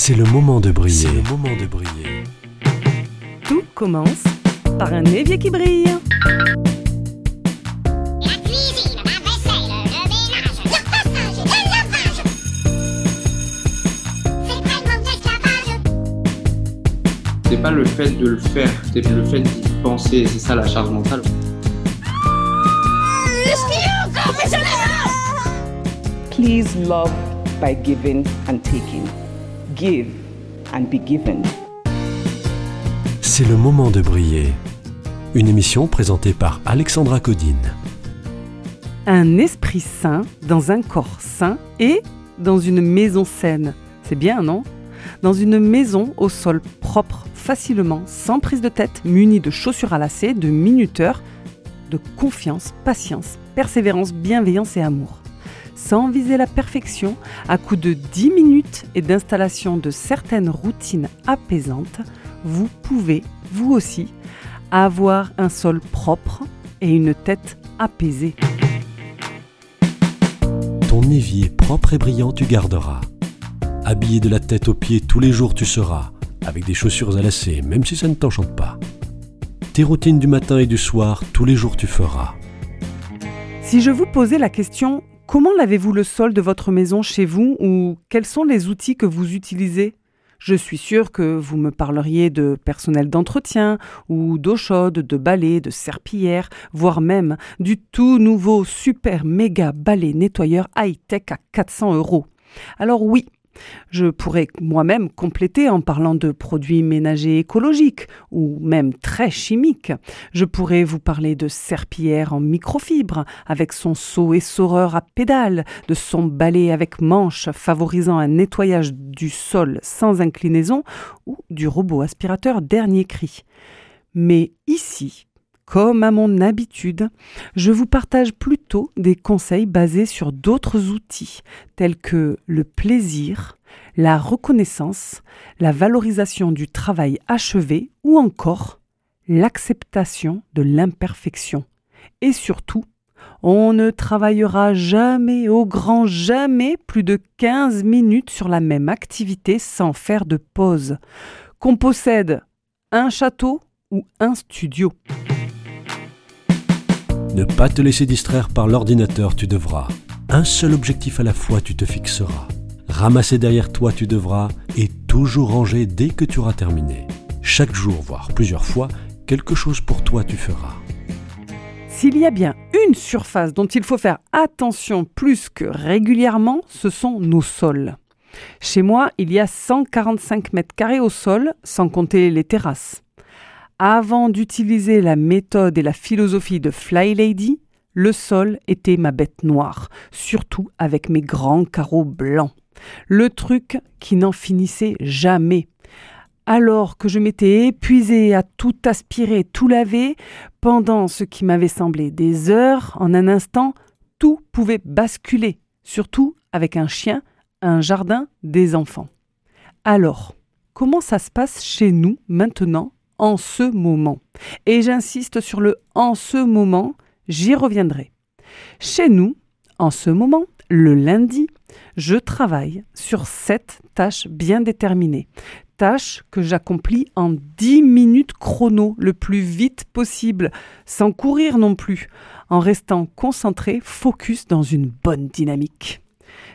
C'est le moment de briller. C'est le moment de briller. Tout commence par un évier qui brille. La cuisine, la vaisselle, le ménage, le repassage, le lavage. C'est. C'est pas le fait de le faire, c'est le fait d'y penser, c'est ça la charge mentale. Please love by giving and taking. Give and be given. C'est le moment de briller. Une émission présentée par Alexandra Codine. Un esprit sain dans un corps sain et dans une maison saine. C'est bien, non? Dans une maison au sol propre, facilement, sans prise de tête, munie de chaussures à lacets, de minuteurs, de confiance, patience, persévérance, bienveillance et amour. Sans viser la perfection, à coup de 10 minutes et d'installation de certaines routines apaisantes, vous pouvez, vous aussi, avoir un sol propre et une tête apaisée. Ton évier propre et brillant tu garderas. Habillé de la tête aux pieds tous les jours tu seras, avec des chaussures à lacets, même si ça ne t'enchante pas. Tes routines du matin et du soir, tous les jours tu feras. Si je vous posais la question comment lavez-vous le sol de votre maison chez vous ou quels sont les outils que vous utilisez? Je suis sûre que vous me parleriez de personnel d'entretien ou d'eau chaude, de balai, de serpillière, voire même du tout nouveau super méga balai nettoyeur high-tech à 400 euros. Alors oui, je pourrais moi-même compléter en parlant de produits ménagers écologiques ou même très chimiques. Je pourrais vous parler de serpillière en microfibre avec son seau essoreur à pédale, de son balai avec manche favorisant un nettoyage du sol sans inclinaison ou du robot aspirateur dernier cri. Mais ici, comme à mon habitude, je vous partage plutôt des conseils basés sur d'autres outils tels que le plaisir, la reconnaissance, la valorisation du travail achevé ou encore l'acceptation de l'imperfection. Et surtout, on ne travaillera jamais, au grand jamais, plus de 15 minutes sur la même activité sans faire de pause. Qu'on possède un château ou un studio. Ne pas te laisser distraire par l'ordinateur tu devras. Un seul objectif à la fois tu te fixeras. Ramasser derrière toi tu devras et toujours ranger dès que tu auras terminé. Chaque jour, voire plusieurs fois, quelque chose pour toi tu feras. S'il y a bien une surface dont il faut faire attention plus que régulièrement, ce sont nos sols. Chez moi, il y a 145 mètres carrés au sol, sans compter les terrasses. Avant d'utiliser la méthode et la philosophie de Fly Lady, le sol était ma bête noire, surtout avec mes grands carreaux blancs. Le truc qui n'en finissait jamais. Alors que je m'étais épuisée à tout aspirer, tout laver, pendant ce qui m'avait semblé des heures, en un instant, tout pouvait basculer, surtout avec un chien, un jardin, des enfants. Alors, comment ça se passe chez nous maintenant, en ce moment Et j'insiste sur le en ce moment, j'y reviendrai. Chez nous, en ce moment, le lundi, je travaille sur sept tâches bien déterminées. Tâches que j'accomplis en 10 minutes chrono, le plus vite possible, sans courir non plus, en restant concentré, focus dans une bonne dynamique.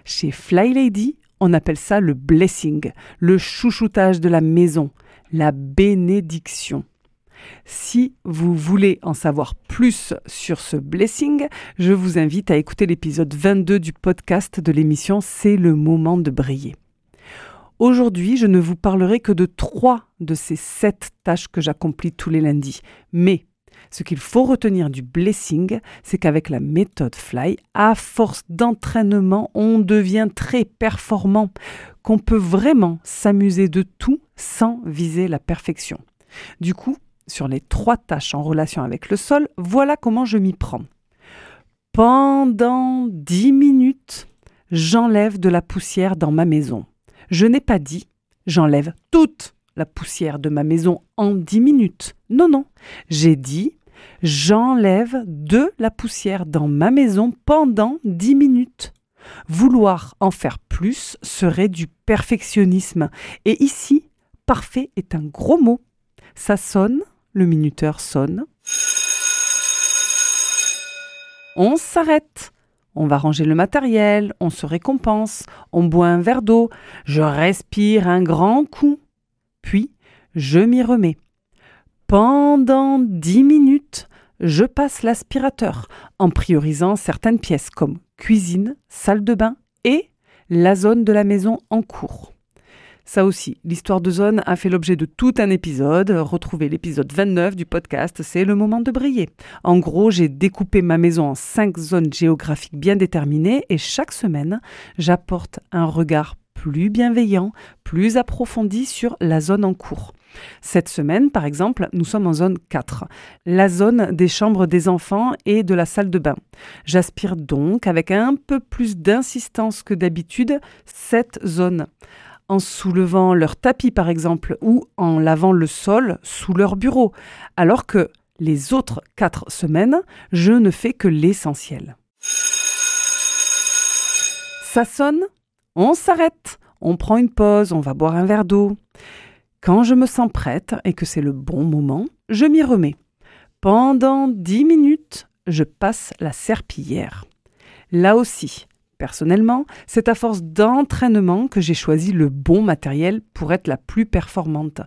Chez Fly Lady, on appelle ça le blessing, le chouchoutage de la maison, la bénédiction. Si vous voulez en savoir plus sur ce blessing, je vous invite à écouter l'épisode 22 du podcast de l'émission C'est le moment de briller. Aujourd'hui, je ne vous parlerai que de trois de ces sept tâches que j'accomplis tous les lundis. Mais ce qu'il faut retenir du blessing, c'est qu'avec la méthode Fly, à force d'entraînement, on devient très performant, qu'on peut vraiment s'amuser de tout sans viser la perfection. Du coup, sur les trois tâches en relation avec le sol, voilà comment je m'y prends. Pendant dix minutes, j'enlève de la poussière dans ma maison. Je n'ai pas dit j'enlève toute la poussière de ma maison en dix minutes. Non, non. J'ai dit j'enlève de la poussière dans ma maison pendant dix minutes. Vouloir en faire plus serait du perfectionnisme. Et ici, parfait est un gros mot. Ça sonne, le minuteur sonne. On s'arrête. On va ranger le matériel, on se récompense, on boit un verre d'eau, je respire un grand coup. Puis, je m'y remets. Pendant dix minutes, je passe l'aspirateur en priorisant certaines pièces comme cuisine, salle de bain et la zone de la maison en cours. Ça aussi, l'histoire de zone a fait l'objet de tout un épisode. Retrouvez l'épisode 29 du podcast, c'est le moment de briller. En gros, j'ai découpé ma maison en cinq zones géographiques bien déterminées et chaque semaine, j'apporte un regard plus bienveillant, plus approfondi sur la zone en cours. Cette semaine, par exemple, nous sommes en zone 4, la zone des chambres des enfants et de la salle de bain. J'aspire donc avec un peu plus d'insistance que d'habitude cette zone en soulevant leur tapis par exemple ou en lavant le sol sous leur bureau, alors que les autres quatre semaines, je ne fais que l'essentiel. Ça sonne, on s'arrête, on prend une pause, on va boire un verre d'eau. Quand je me sens prête et que c'est le bon moment, je m'y remets. Pendant dix minutes, je passe la serpillière. Là aussi, Personnellement, c'est à force d'entraînement que j'ai choisi le bon matériel pour être la plus performante.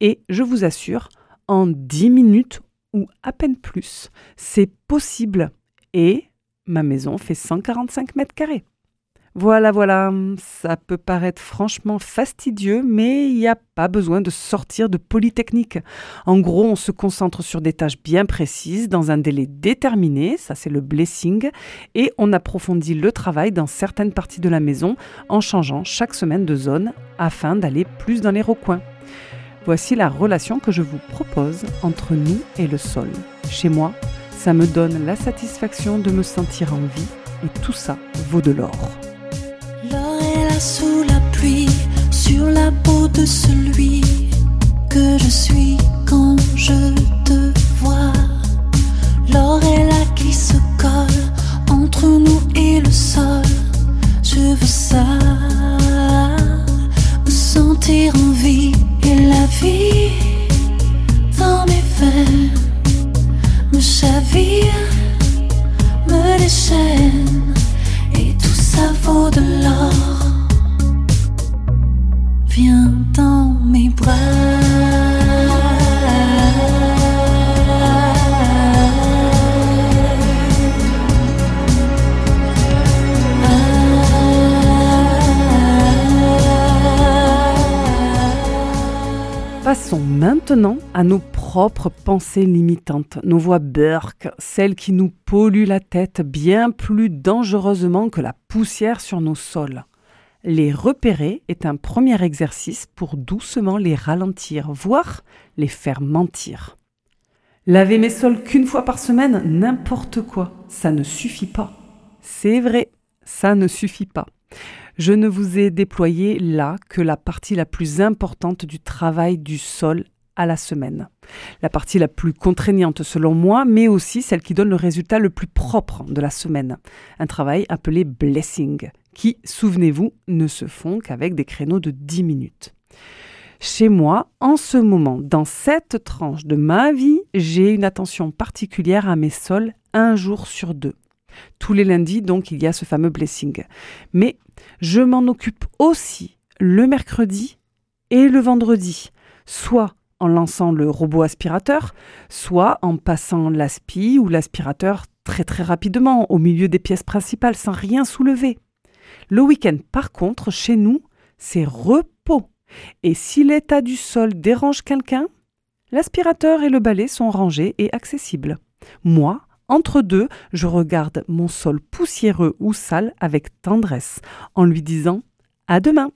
Et je vous assure, en 10 minutes ou à peine plus, c'est possible. Et ma maison fait 145 mètres carrés. Voilà, voilà, ça peut paraître franchement fastidieux, mais il n'y a pas besoin de sortir de Polytechnique. En gros, on se concentre sur des tâches bien précises, dans un délai déterminé, ça c'est le blessing, et on approfondit le travail dans certaines parties de la maison en changeant chaque semaine de zone afin d'aller plus dans les recoins. Voici la relation que je vous propose entre nous et le sol. Chez moi, ça me donne la satisfaction de me sentir en vie, et tout ça vaut de l'or. Sous la pluie, sur la peau de celui que je suis quand je te vois. L'or est là qui se colle entre nous et le sol. Je veux ça, me sentir en vie et la vie dans mes veines me chavire, me déchaîne et tout ça vaut de l'or. Dans mes bras. Passons maintenant à nos propres pensées limitantes, nos voix burk, celles qui nous polluent la tête bien plus dangereusement que la poussière sur nos sols. Les repérer est un premier exercice pour doucement les ralentir, voire les faire mentir. Laver mes sols qu'une fois par semaine, n'importe quoi, ça ne suffit pas. C'est vrai, ça ne suffit pas. Je ne vous ai déployé là que la partie la plus importante du travail du sol à la semaine. La partie la plus contraignante selon moi, mais aussi celle qui donne le résultat le plus propre de la semaine. Un travail appelé blessing, qui, souvenez-vous, ne se font qu'avec des créneaux de 10 minutes. Chez moi, en ce moment, dans cette tranche de ma vie, j'ai une attention particulière à mes sols un jour sur deux. Tous les lundis, donc, il y a ce fameux blessing. Mais je m'en occupe aussi le mercredi et le vendredi, soit en lançant le robot aspirateur, soit en passant l'aspi ou l'aspirateur très très rapidement au milieu des pièces principales sans rien soulever. Le week-end, par contre, chez nous, c'est repos. Et si l'état du sol dérange quelqu'un, l'aspirateur et le balai sont rangés et accessibles. Moi, entre deux, je regarde mon sol poussiéreux ou sale avec tendresse, en lui disant à demain.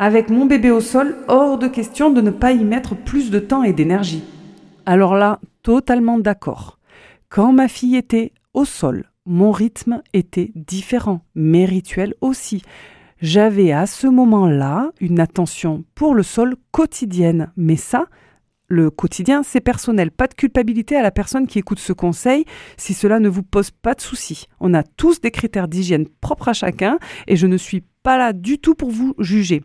Avec mon bébé au sol, hors de question de ne pas y mettre plus de temps et d'énergie. Alors là, totalement d'accord. Quand ma fille était au sol, mon rythme était différent, mes rituels aussi. J'avais à ce moment-là une attention pour le sol quotidienne, mais ça, le quotidien, c'est personnel. Pas de culpabilité à la personne qui écoute ce conseil si cela ne vous pose pas de soucis. On a tous des critères d'hygiène propres à chacun et je ne suis pas là du tout pour vous juger.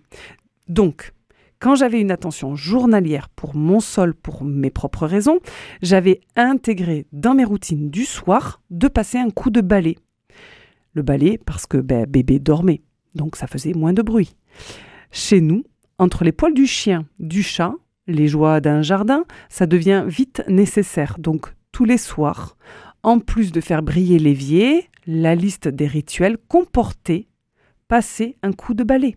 Donc, quand j'avais une attention journalière pour mon sol pour mes propres raisons, j'avais intégré dans mes routines du soir de passer un coup de balai. Le balai parce que ben, bébé dormait, donc ça faisait moins de bruit. Chez nous, entre les poils du chien, du chat, les joies d'un jardin, ça devient vite nécessaire. Donc tous les soirs, en plus de faire briller l'évier, la liste des rituels comportait passer un coup de balai.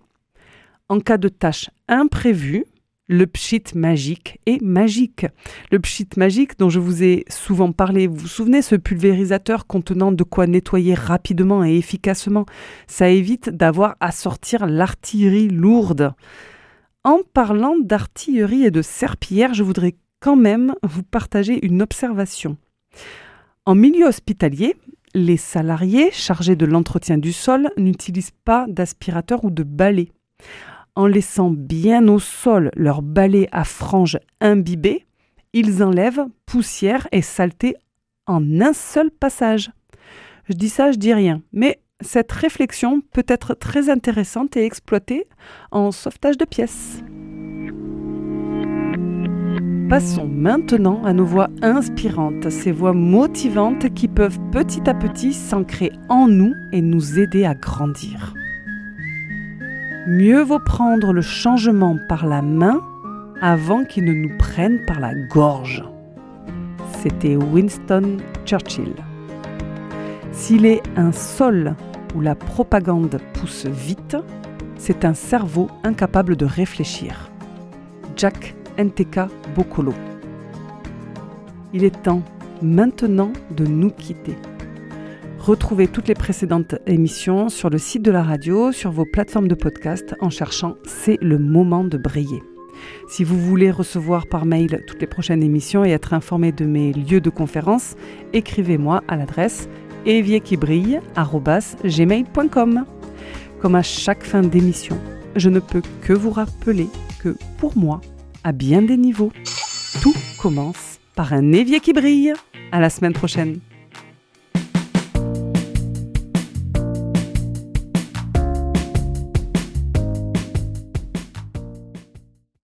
En cas de tâche imprévue, le pchit magique est magique. Le pchit magique dont je vous ai souvent parlé, vous vous souvenez, ce pulvérisateur contenant de quoi nettoyer rapidement et efficacement, ça évite d'avoir à sortir l'artillerie lourde. En parlant d'artillerie et de serpillière, je voudrais quand même vous partager une observation. En milieu hospitalier, les salariés chargés de l'entretien du sol n'utilisent pas d'aspirateur ou de balai. En laissant bien au sol leur balai à franges imbibées, ils enlèvent poussière et saleté en un seul passage. Je dis ça, je dis rien, mais cette réflexion peut être très intéressante et exploitée en sauvetage de pièces. Passons maintenant à nos voix inspirantes, ces voix motivantes qui peuvent petit à petit s'ancrer en nous et nous aider à grandir. Mieux vaut prendre le changement par la main avant qu'il ne nous prenne par la gorge. C'était Winston Churchill. S'il est un sol où la propagande pousse vite, c'est un cerveau incapable de réfléchir. Jack NTK Bokolo. Il est temps maintenant de nous quitter. Retrouvez toutes les précédentes émissions sur le site de la radio, sur vos plateformes de podcast en cherchant C'est le moment de briller. Si vous voulez recevoir par mail toutes les prochaines émissions et être informé de mes lieux de conférence, écrivez-moi à l'adresse évierquibrille.gmail.com. Comme à chaque fin d'émission, je ne peux que vous rappeler que pour moi, à bien des niveaux, tout commence par un évier qui brille. À la semaine prochaine.